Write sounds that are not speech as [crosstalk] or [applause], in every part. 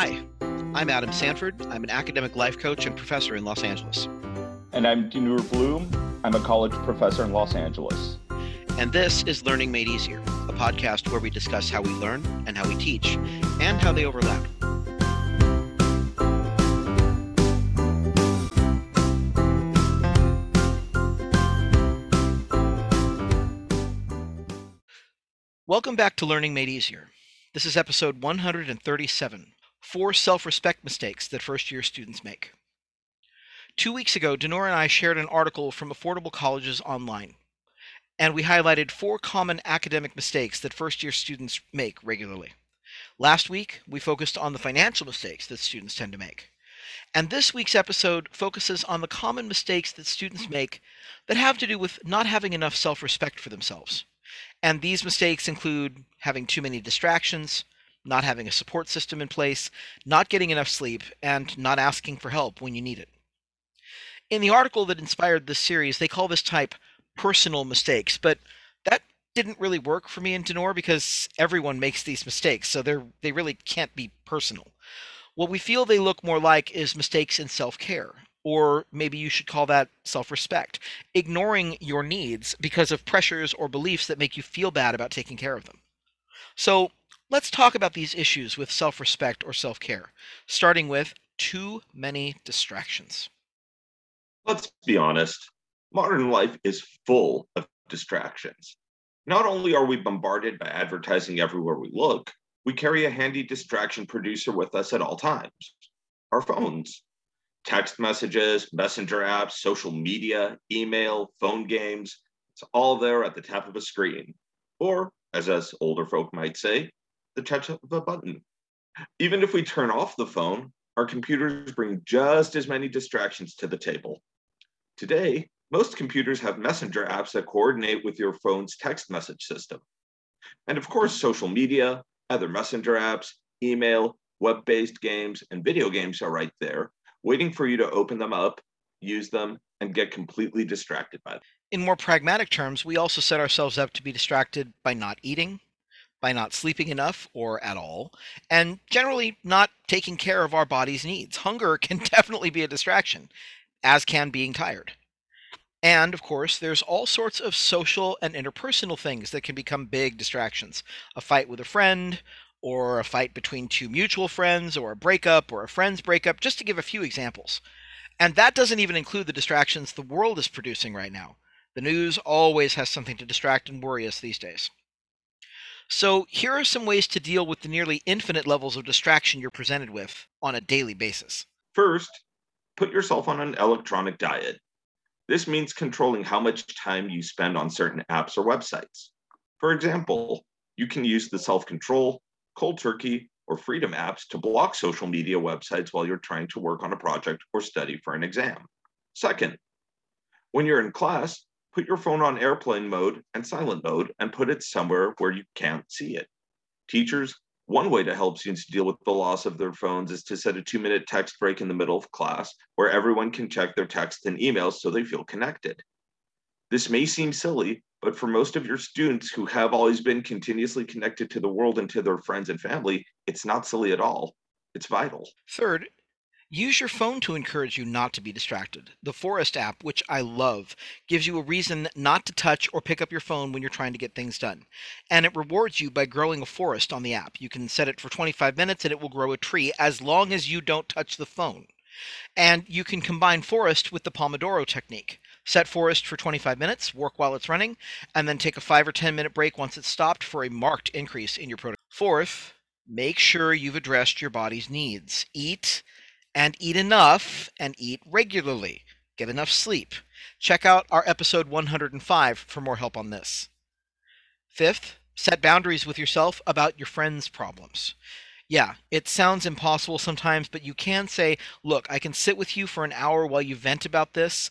Hi, I'm Adam Sanford. I'm an academic life coach and professor in Los Angeles. And I'm Dinur Bloom. I'm a college professor in Los Angeles. And this is Learning Made Easier, a podcast where we discuss how we learn and how we teach and how they overlap. Welcome back to Learning Made Easier. This is episode 137 Four Self Respect Mistakes That First Year Students Make. Two weeks ago, Dinur and I shared an article from Affordable Colleges Online, and we highlighted four common academic mistakes that first year students make regularly. Last week, we focused on the financial mistakes that students tend to make. And this week's episode focuses on the common mistakes that students make that have to do with not having enough self respect for themselves. And these mistakes include having too many distractions, not having a support system in place, not getting enough sleep, and not asking for help when you need it. In the article that inspired this series, they call this type personal mistakes, but that didn't really work for me and Dinur because everyone makes these mistakes, so they're they really can't be personal. What we feel they look more like is mistakes in self-care, or maybe you should call that self respect, ignoring your needs because of pressures or beliefs that make you feel bad about taking care of them. So let's talk about these issues with self respect or self care, starting with too many distractions. Let's be honest, modern life is full of distractions. Not only are we bombarded by advertising everywhere we look, we carry a handy distraction producer with us at all times our phones text messages, messenger apps, social media, email, phone games. It's all there at the tap of a screen. Or, as us older folk might say, the touch of a button. Even if we turn off the phone, our computers bring just as many distractions to the table. Today, most computers have messenger apps that coordinate with your phone's text message system. And of course, social media, other messenger apps, email, web based games, and video games are right there, waiting for you to open them up, use them, and get completely distracted by them. In more pragmatic terms, we also set ourselves up to be distracted by not eating, by not sleeping enough or at all, and generally not taking care of our body's needs. Hunger [laughs] can definitely be a distraction, as can being tired. And of course, there's all sorts of social and interpersonal things that can become big distractions. A fight with a friend, or a fight between two mutual friends, or a breakup, or a friend's breakup, just to give a few examples. And that doesn't even include the distractions the world is producing right now. The news always has something to distract and worry us these days. So, here are some ways to deal with the nearly infinite levels of distraction you're presented with on a daily basis. First, put yourself on an electronic diet. This means controlling how much time you spend on certain apps or websites. For example, you can use the self control, cold turkey, or freedom apps to block social media websites while you're trying to work on a project or study for an exam. Second, when you're in class, put your phone on airplane mode and silent mode and put it somewhere where you can't see it. Teachers, one way to help students deal with the loss of their phones is to set a two minute text break in the middle of class where everyone can check their texts and emails so they feel connected. This may seem silly, but for most of your students who have always been continuously connected to the world and to their friends and family, it's not silly at all. It's vital. Third, use your phone to encourage you not to be distracted. The Forest app, which I love, gives you a reason not to touch or pick up your phone when you're trying to get things done. And it rewards you by growing a forest on the app. You can set it for 25 minutes and it will grow a tree as long as you don't touch the phone. And you can combine forest with the Pomodoro technique. Set forest for 25 minutes, work while it's running, and then take a 5 or 10 minute break once it's stopped for a marked increase in your productivity. Fourth, make sure you've addressed your body's needs. Eat and eat enough and eat regularly. Get enough sleep. Check out our episode 105 for more help on this. Fifth, set boundaries with yourself about your friends' problems. Yeah, it sounds impossible sometimes, but you can say, Look, I can sit with you for an hour while you vent about this,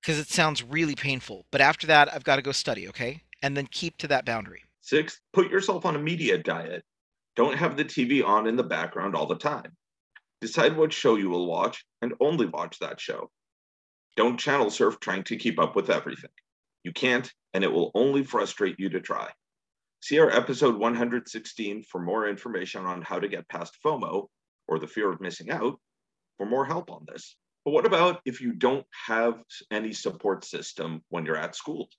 because it sounds really painful. But after that, I've got to go study, okay? And then keep to that boundary. Six, put yourself on a media diet. Don't have the TV on in the background all the time. Decide what show you will watch and only watch that show. Don't channel surf trying to keep up with everything. You can't, and it will only frustrate you to try. See our episode 116 for more information on how to get past FOMO, or the fear of missing out for more help on this. But what about if you don't have any support system when you're at school?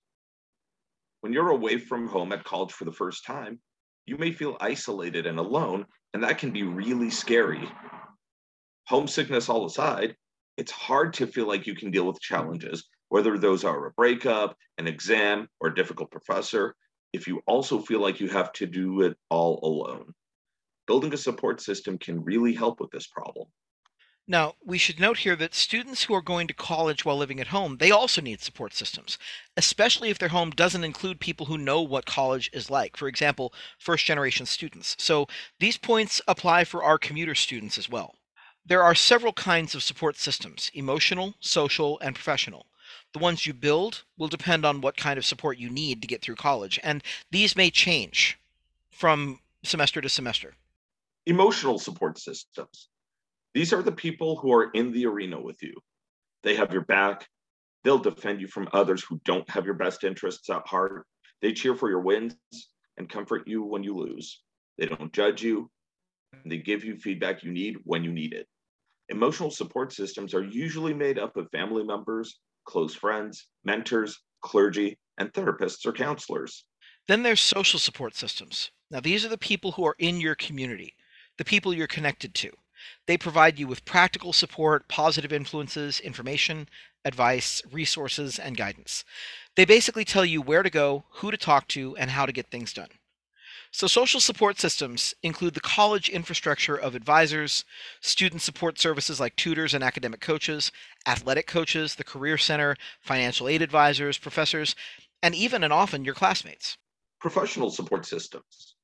When you're away from home at college for the first time, you may feel isolated and alone, and that can be really scary. Homesickness all aside, it's hard to feel like you can deal with challenges, whether those are a breakup, an exam, or a difficult professor, if you also feel like you have to do it all alone. Building a support system can really help with this problem. Now, we should note here that students who are going to college while living at home, they also need support systems, especially if their home doesn't include people who know what college is like. For example, first generation students. So these points apply for our commuter students as well. There are several kinds of support systems emotional, social, and professional. The ones you build will depend on what kind of support you need to get through college, and these may change from semester to semester. Emotional support systems. These are the people who are in the arena with you. They have your back. They'll defend you from others who don't have your best interests at heart. They cheer for your wins and comfort you when you lose. They don't judge you. They give you feedback you need when you need it. Emotional support systems are usually made up of family members, close friends, mentors, clergy, and therapists or counselors. Then there's social support systems. Now, these are the people who are in your community, the people you're connected to. They provide you with practical support, positive influences, information, advice, resources, and guidance. They basically tell you where to go, who to talk to, and how to get things done. So, social support systems include the college infrastructure of advisors, student support services like tutors and academic coaches, athletic coaches, the Career Center, financial aid advisors, professors, and even and often your classmates. Professional support systems.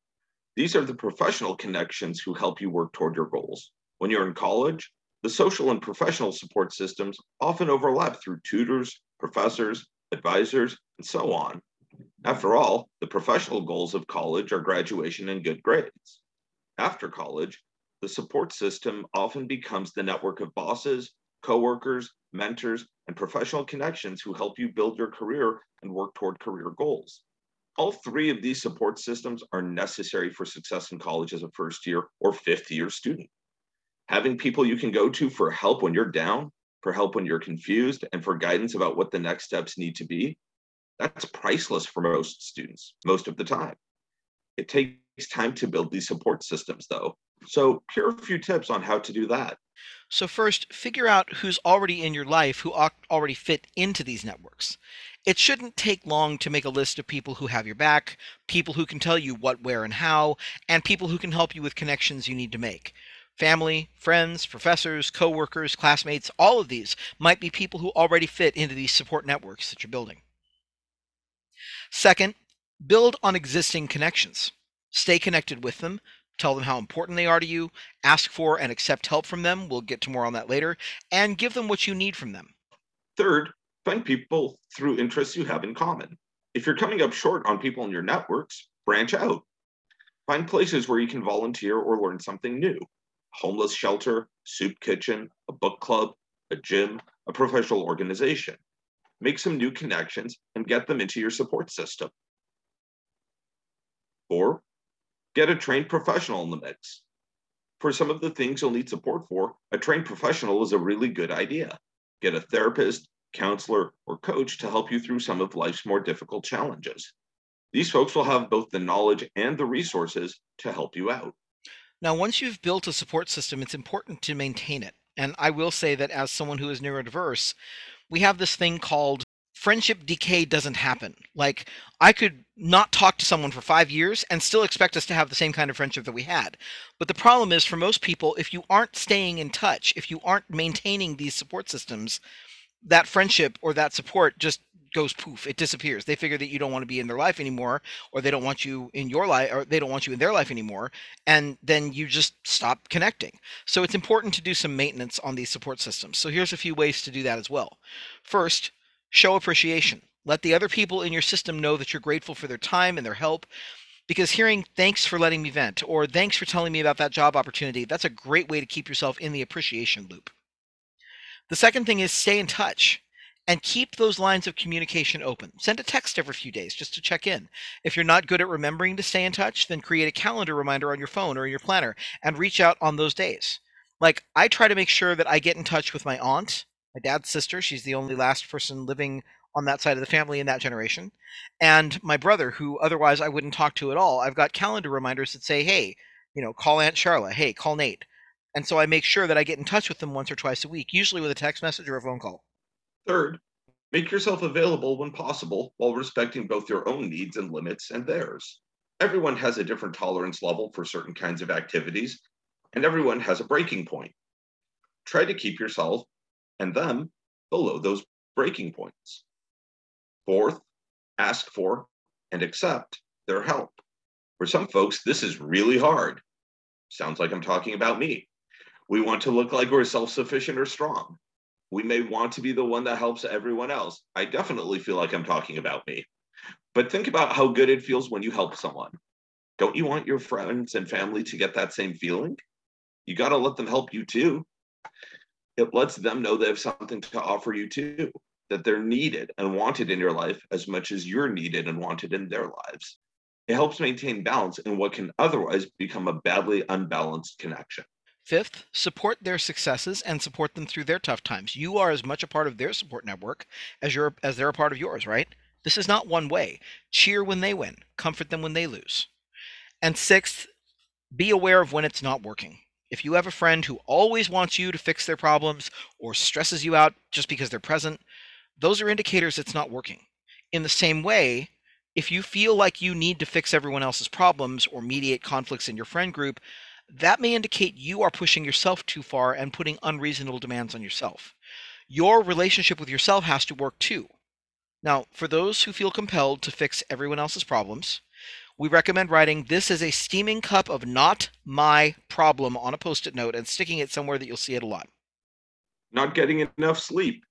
These are the professional connections who help you work toward your goals. When you're in college, the social and professional support systems often overlap through tutors, professors, advisors, and so on. After all, the professional goals of college are graduation and good grades. After college, the support system often becomes the network of bosses, coworkers, mentors, and professional connections who help you build your career and work toward career goals. All three of these support systems are necessary for success in college as a first year or fifth year student having people you can go to for help when you're down, for help when you're confused, and for guidance about what the next steps need to be, that's priceless for most students most of the time. It takes time to build these support systems, though. So, here are a few tips on how to do that. So, first, figure out who's already in your life who already fit into these networks. It shouldn't take long to make a list of people who have your back, people who can tell you what, where, and how, and people who can help you with connections you need to make. Family, friends, professors, coworkers, classmates, all of these might be people who already fit into these support networks that you're building. Second, build on existing connections. Stay connected with them. Tell them how important they are to you. Ask for and accept help from them. We'll get to more on that later. And give them what you need from them. Third, find people through interests you have in common. If you're coming up short on people in your networks, branch out. Find places where you can volunteer or learn something new homeless shelter, soup kitchen, a book club, a gym, a professional organization. Make some new connections and get them into your support system. Or get a trained professional in the mix. For some of the things you'll need support for, a trained professional is a really good idea. Get a therapist, counselor, or coach to help you through some of life's more difficult challenges. These folks will have both the knowledge and the resources to help you out. Now, once you've built a support system, it's important to maintain it. And I will say that as someone who is neurodiverse, we have this thing called friendship decay doesn't happen. Like, I could not talk to someone for five years and still expect us to have the same kind of friendship that we had. But the problem is, for most people, if you aren't staying in touch, if you aren't maintaining these support systems, that friendship or that support just goes poof it disappears. They figure that you don't want to be in their life anymore or they don't want you in your life or they don't want you in their life anymore and then you just stop connecting. So it's important to do some maintenance on these support systems. So here's a few ways to do that as well. First show appreciation. Let the other people in your system know that you're grateful for their time and their help because hearing thanks for letting me vent or thanks for telling me about that job opportunity that's a great way to keep yourself in the appreciation loop. The second thing is stay in touch and keep those lines of communication open. Send a text every few days just to check in. If you're not good at remembering to stay in touch, then create a calendar reminder on your phone or in your planner and reach out on those days. Like, I try to make sure that I get in touch with my aunt, my dad's sister. She's the only last person living on that side of the family in that generation. And my brother, who otherwise I wouldn't talk to at all. I've got calendar reminders that say, hey, you know, call Aunt Charla. Hey, call Nate. And so I make sure that I get in touch with them once or twice a week, usually with a text message or a phone call. Third, make yourself available when possible while respecting both your own needs and limits and theirs. Everyone has a different tolerance level for certain kinds of activities, and everyone has a breaking point. Try to keep yourself and them below those breaking points. Fourth, ask for and accept their help. For some folks, this is really hard. Sounds like I'm talking about me. We want to look like we're self sufficient or strong. We may want to be the one that helps everyone else. I definitely feel like I'm talking about me. But think about how good it feels when you help someone. Don't you want your friends and family to get that same feeling? You got to let them help you too. It lets them know they have something to offer you too, that they're needed and wanted in your life as much as you're needed and wanted in their lives. It helps maintain balance in what can otherwise become a badly unbalanced connection. Fifth, support their successes and support them through their tough times. You are as much a part of their support network as you're as they're a part of yours, right? This is not one way. Cheer when they win, comfort them when they lose. And sixth, be aware of when it's not working. If you have a friend who always wants you to fix their problems or stresses you out just because they're present, those are indicators it's not working. In the same way, if you feel like you need to fix everyone else's problems or mediate conflicts in your friend group, that may indicate you are pushing yourself too far and putting unreasonable demands on yourself. Your relationship with yourself has to work too. Now, for those who feel compelled to fix everyone else's problems, we recommend writing this as a steaming cup of not my problem on a post it note and sticking it somewhere that you'll see it a lot. Not getting enough sleep.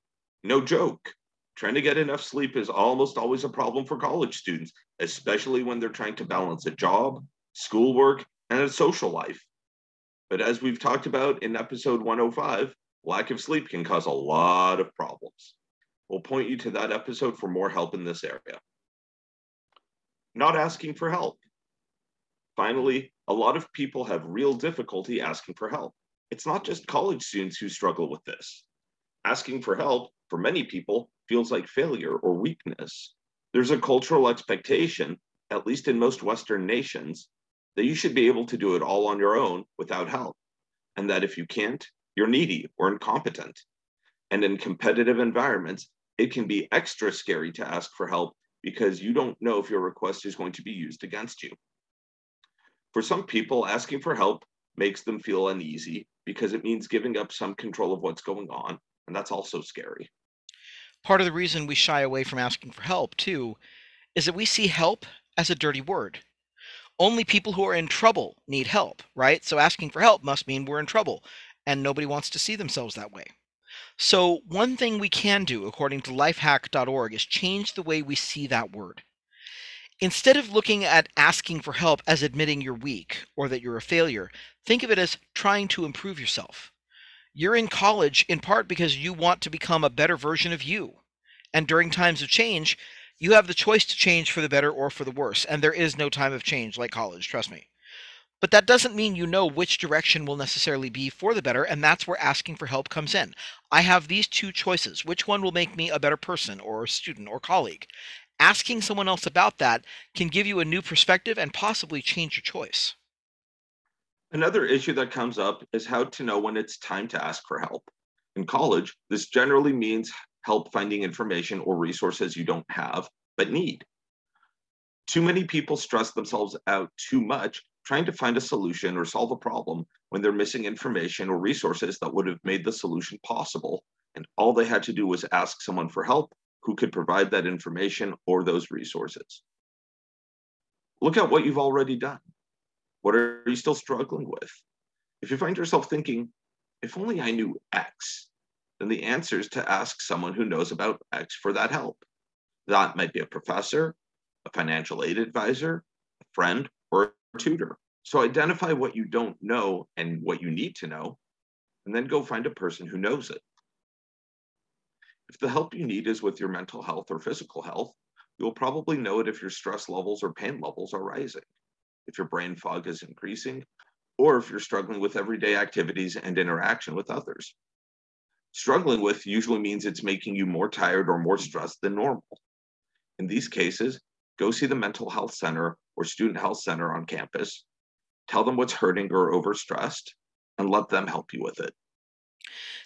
No joke. Trying to get enough sleep is almost always a problem for college students, especially when they're trying to balance a job, schoolwork, and a social life. But as we've talked about in episode 105, lack of sleep can cause a lot of problems. We'll point you to that episode for more help in this area. Not asking for help. Finally, a lot of people have real difficulty asking for help. It's not just college students who struggle with this. Asking for help, for many people, feels like failure or weakness. There's a cultural expectation, at least in most Western nations, that you should be able to do it all on your own without help, and that if you can't, you're needy or incompetent. And in competitive environments, it can be extra scary to ask for help because you don't know if your request is going to be used against you. For some people, asking for help makes them feel uneasy because it means giving up some control of what's going on, and that's also scary. Part of the reason we shy away from asking for help, too, is that we see help as a dirty word only people who are in trouble need help, right? So asking for help must mean we're in trouble, and nobody wants to see themselves that way. So, one thing we can do, according to lifehack.org, is change the way we see that word. Instead of looking at asking for help as admitting you're weak or that you're a failure, think of it as trying to improve yourself. You're in college in part because you want to become a better version of you. And during times of change, you have the choice to change for the better or for the worse, and there is no time of change like college, trust me. But that doesn't mean you know which direction will necessarily be for the better, and that's where asking for help comes in. I have these two choices. Which one will make me a better person or student or colleague? Asking someone else about that can give you a new perspective and possibly change your choice. Another issue that comes up is how to know when it's time to ask for help. In college, this generally means help finding information or resources you don't have but need. Too many people stress themselves out too much trying to find a solution or solve a problem when they're missing information or resources that would have made the solution possible. And all they had to do was ask someone for help who could provide that information or those resources. Look at what you've already done. What are you still struggling with? If you find yourself thinking, if only I knew X, then the answer is to ask someone who knows about X for that help. That might be a professor, a financial aid advisor, a friend, or a tutor. So identify what you don't know and what you need to know, and then go find a person who knows it. If the help you need is with your mental health or physical health, you'll probably know it if your stress levels or pain levels are rising. If your brain fog is increasing, or if you're struggling with everyday activities and interaction with others. Struggling with usually means it's making you more tired or more stressed than normal. In these cases, go see the mental health center or student health center on campus, tell them what's hurting or overstressed, and let them help you with it.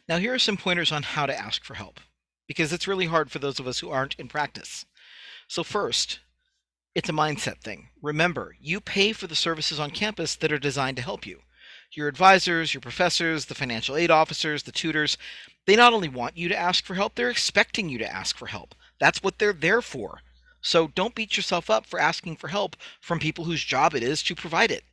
Now, here are some pointers on how to ask for help, because it's really hard for those of us who aren't in practice. So, first, it's a mindset thing. Remember, you pay for the services on campus that are designed to help you. Your advisors, your professors, the financial aid officers, the tutors, they not only want you to ask for help, they're expecting you to ask for help. That's what they're there for. So don't beat yourself up for asking for help from people whose job it is to provide it.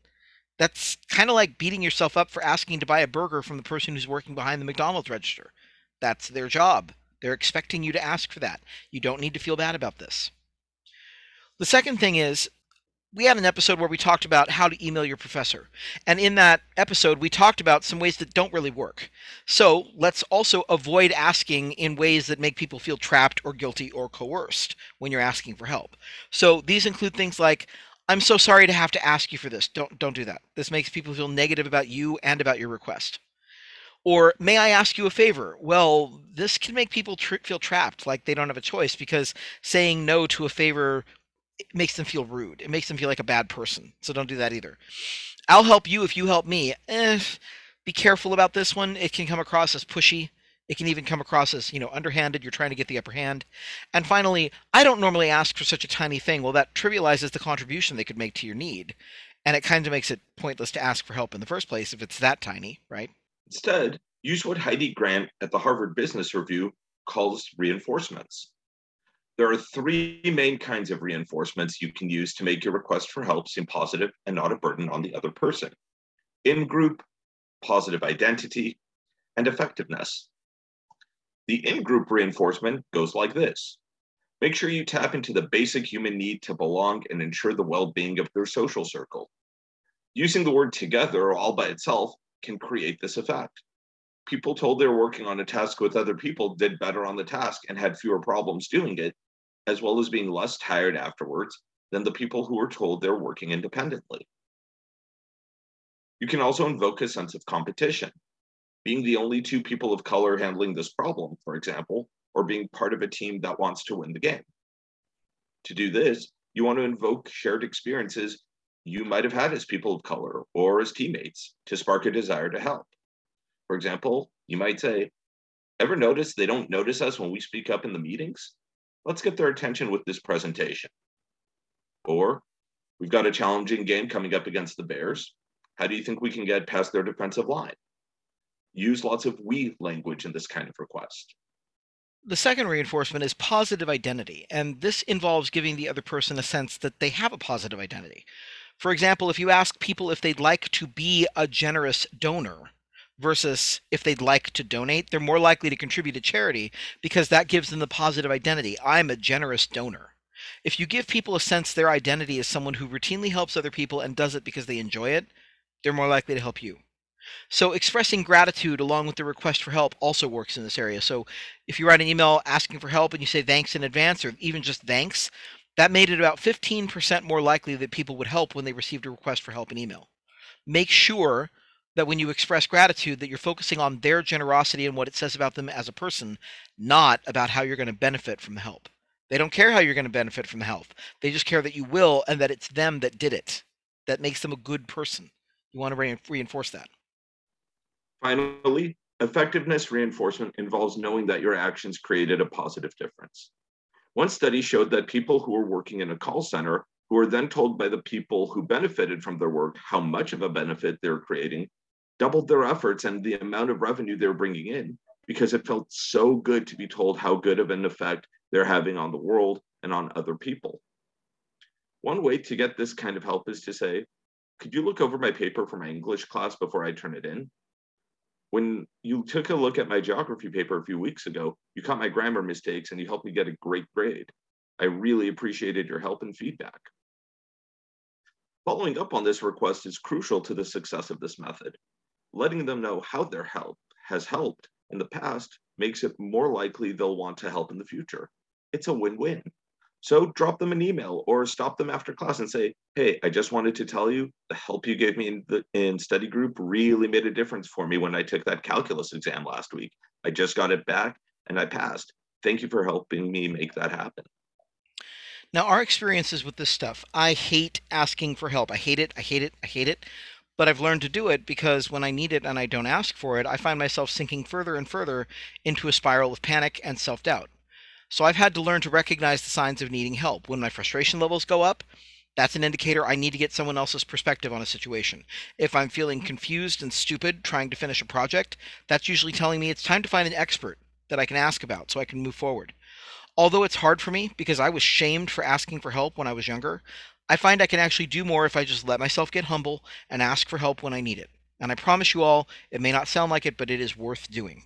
That's kind of like beating yourself up for asking to buy a burger from the person who's working behind the McDonald's register. That's their job. They're expecting you to ask for that. You don't need to feel bad about this. The second thing is, we had an episode where we talked about how to email your professor. And in that episode, we talked about some ways that don't really work. So let's also avoid asking in ways that make people feel trapped or guilty or coerced when you're asking for help. So these include things like, I'm so sorry to have to ask you for this. Don't don't do that. This makes people feel negative about you and about your request. Or may I ask you a favor? Well, this can make people tr- feel trapped, like they don't have a choice because saying no to a favor makes them feel rude. It makes them feel like a bad person. So don't do that either. I'll help you if you help me. Eh, be careful about this one. It can come across as pushy. It can even come across as, you know, underhanded. You're trying to get the upper hand. And finally, I don't normally ask for such a tiny thing. Well, that trivializes the contribution they could make to your need. And it kind of makes it pointless to ask for help in the first place if it's that tiny, right? Instead, use what Heidi Grant at the Harvard Business Review calls reinforcements. There are three main kinds of reinforcements you can use to make your request for help seem positive and not a burden on the other person in group, positive identity, and effectiveness. The in group reinforcement goes like this Make sure you tap into the basic human need to belong and ensure the well being of their social circle. Using the word together all by itself can create this effect. People told they were working on a task with other people did better on the task and had fewer problems doing it, as well as being less tired afterwards than the people who were told they're working independently. You can also invoke a sense of competition being the only two people of color handling this problem, for example, or being part of a team that wants to win the game. To do this, you want to invoke shared experiences you might have had as people of color or as teammates to spark a desire to help. For example, you might say, Ever notice they don't notice us when we speak up in the meetings? Let's get their attention with this presentation. Or, we've got a challenging game coming up against the Bears. How do you think we can get past their defensive line? use lots of we language in this kind of request. The second reinforcement is positive identity, and this involves giving the other person a sense that they have a positive identity. For example, if you ask people if they'd like to be a generous donor versus if they'd like to donate, they're more likely to contribute to charity because that gives them the positive identity. I'm a generous donor. If you give people a sense their identity is someone who routinely helps other people and does it because they enjoy it, they're more likely to help you. So expressing gratitude along with the request for help also works in this area. So if you write an email asking for help and you say thanks in advance or even just thanks, that made it about 15% more likely that people would help when they received a request for help in email. Make sure that when you express gratitude that you're focusing on their generosity and what it says about them as a person, not about how you're going to benefit from the help. They don't care how you're going to benefit from the help. They just care that you will and that it's them that did it. That makes them a good person. You want to re- reinforce that. Finally, effectiveness reinforcement involves knowing that your actions created a positive difference. One study showed that people who were working in a call center, who were then told by the people who benefited from their work how much of a benefit they're creating, doubled their efforts and the amount of revenue they're bringing in because it felt so good to be told how good of an effect they're having on the world and on other people. One way to get this kind of help is to say, could you look over my paper for my English class before I turn it in? when you took a look at my geography paper a few weeks ago, you caught my grammar mistakes and you helped me get a great grade. I really appreciated your help and feedback. Following up on this request is crucial to the success of this method. Letting them know how their help has helped in the past makes it more likely they'll want to help in the future. It's a win win. So drop them an email or stop them after class and say, "Hey, I just wanted to tell you the help you gave me in the in study group really made a difference for me when I took that calculus exam last week. I just got it back and I passed. Thank you for helping me make that happen." Now, our experiences with this stuff, I hate asking for help. I hate it. I hate it. I hate it. But I've learned to do it because when I need it and I don't ask for it, I find myself sinking further and further into a spiral of panic and self doubt. So I've had to learn to recognize the signs of needing help. When my frustration levels go up, that's an indicator I need to get someone else's perspective on a situation. If I'm feeling confused and stupid trying to finish a project, that's usually telling me it's time to find an expert that I can ask about so I can move forward. Although it's hard for me because I was shamed for asking for help when I was younger, I find I can actually do more if I just let myself get humble and ask for help when I need it. And I promise you all, it may not sound like it, but it is worth doing.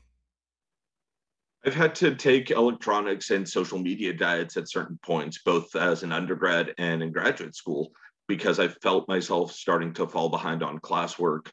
I've had to take electronics and social media diets at certain points, both as an undergrad and in graduate school, because I felt myself starting to fall behind on classwork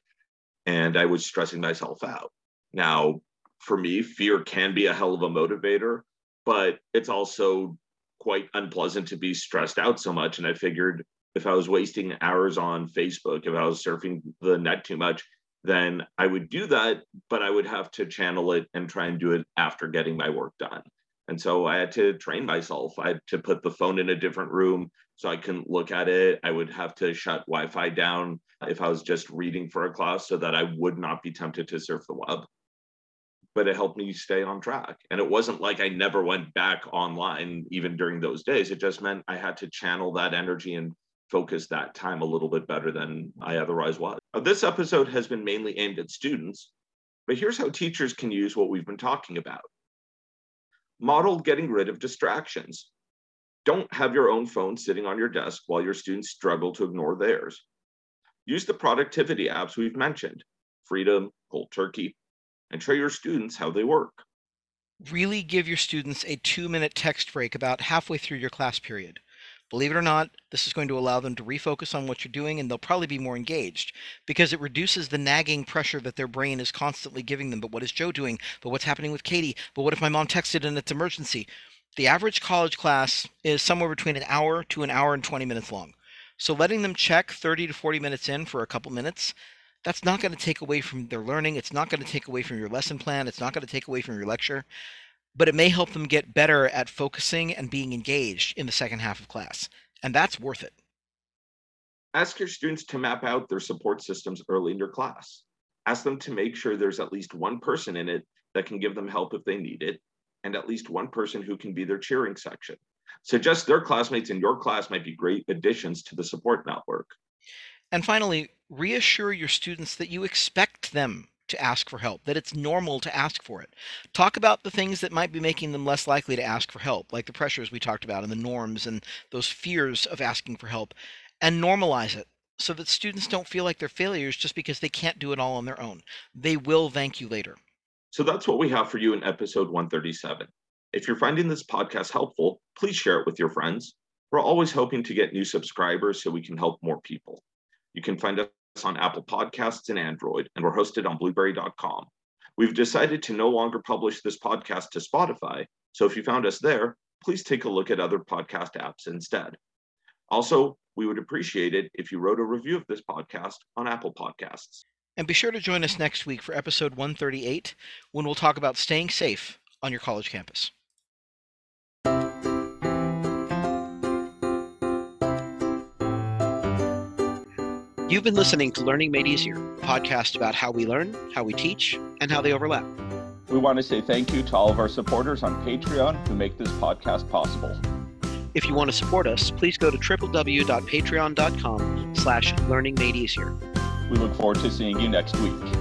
and I was stressing myself out. Now, for me, fear can be a hell of a motivator, but it's also quite unpleasant to be stressed out so much. And I figured if I was wasting hours on Facebook, if I was surfing the net too much, then I would do that, but I would have to channel it and try and do it after getting my work done. And so I had to train myself. I had to put the phone in a different room so I couldn't look at it. I would have to shut Wi Fi down if I was just reading for a class so that I would not be tempted to surf the web. But it helped me stay on track. And it wasn't like I never went back online even during those days. It just meant I had to channel that energy and focus that time a little bit better than I otherwise was. This episode has been mainly aimed at students, but here's how teachers can use what we've been talking about. Model getting rid of distractions. Don't have your own phone sitting on your desk while your students struggle to ignore theirs. Use the productivity apps we've mentioned, Freedom, Cold Turkey, and show your students how they work. Really give your students a two minute text break about halfway through your class period. Believe it or not, this is going to allow them to refocus on what you're doing and they'll probably be more engaged because it reduces the nagging pressure that their brain is constantly giving them. But what is Joe doing? But what's happening with Katie? But what if my mom texted and it's emergency? The average college class is somewhere between an hour to an hour and 20 minutes long. So letting them check 30 to 40 minutes in for a couple minutes, that's not going to take away from their learning. It's not going to take away from your lesson plan. It's not going to take away from your lecture but it may help them get better at focusing and being engaged in the second half of class. And that's worth it. Ask your students to map out their support systems early in your class. Ask them to make sure there's at least one person in it that can give them help if they need it, and at least one person who can be their cheering section. Suggest their classmates in your class might be great additions to the support network. And finally, reassure your students that you expect them to ask for help, that it's normal to ask for it. Talk about the things that might be making them less likely to ask for help, like the pressures we talked about and the norms and those fears of asking for help, and normalize it so that students don't feel like they're failures just because they can't do it all on their own. They will thank you later. So that's what we have for you in episode 137. If you're finding this podcast helpful, please share it with your friends. We're always hoping to get new subscribers so we can help more people. You can find us on Apple Podcasts and Android, and we're hosted on blubrry.com. We've decided to no longer publish this podcast to Spotify, so if you found us there, please take a look at other podcast apps instead. Also, we would appreciate it if you wrote a review of this podcast on Apple Podcasts. And be sure to join us next week for episode 138 when we'll talk about staying safe on your college campus. You've been uh, listening to Learning Made Easier, a podcast about how we learn, how we teach, and how they overlap. We want to say thank you to all of our supporters on Patreon who make this podcast possible. If you want to support us, please go to www.patreon.com slash learning made easier. We look forward to seeing you next week.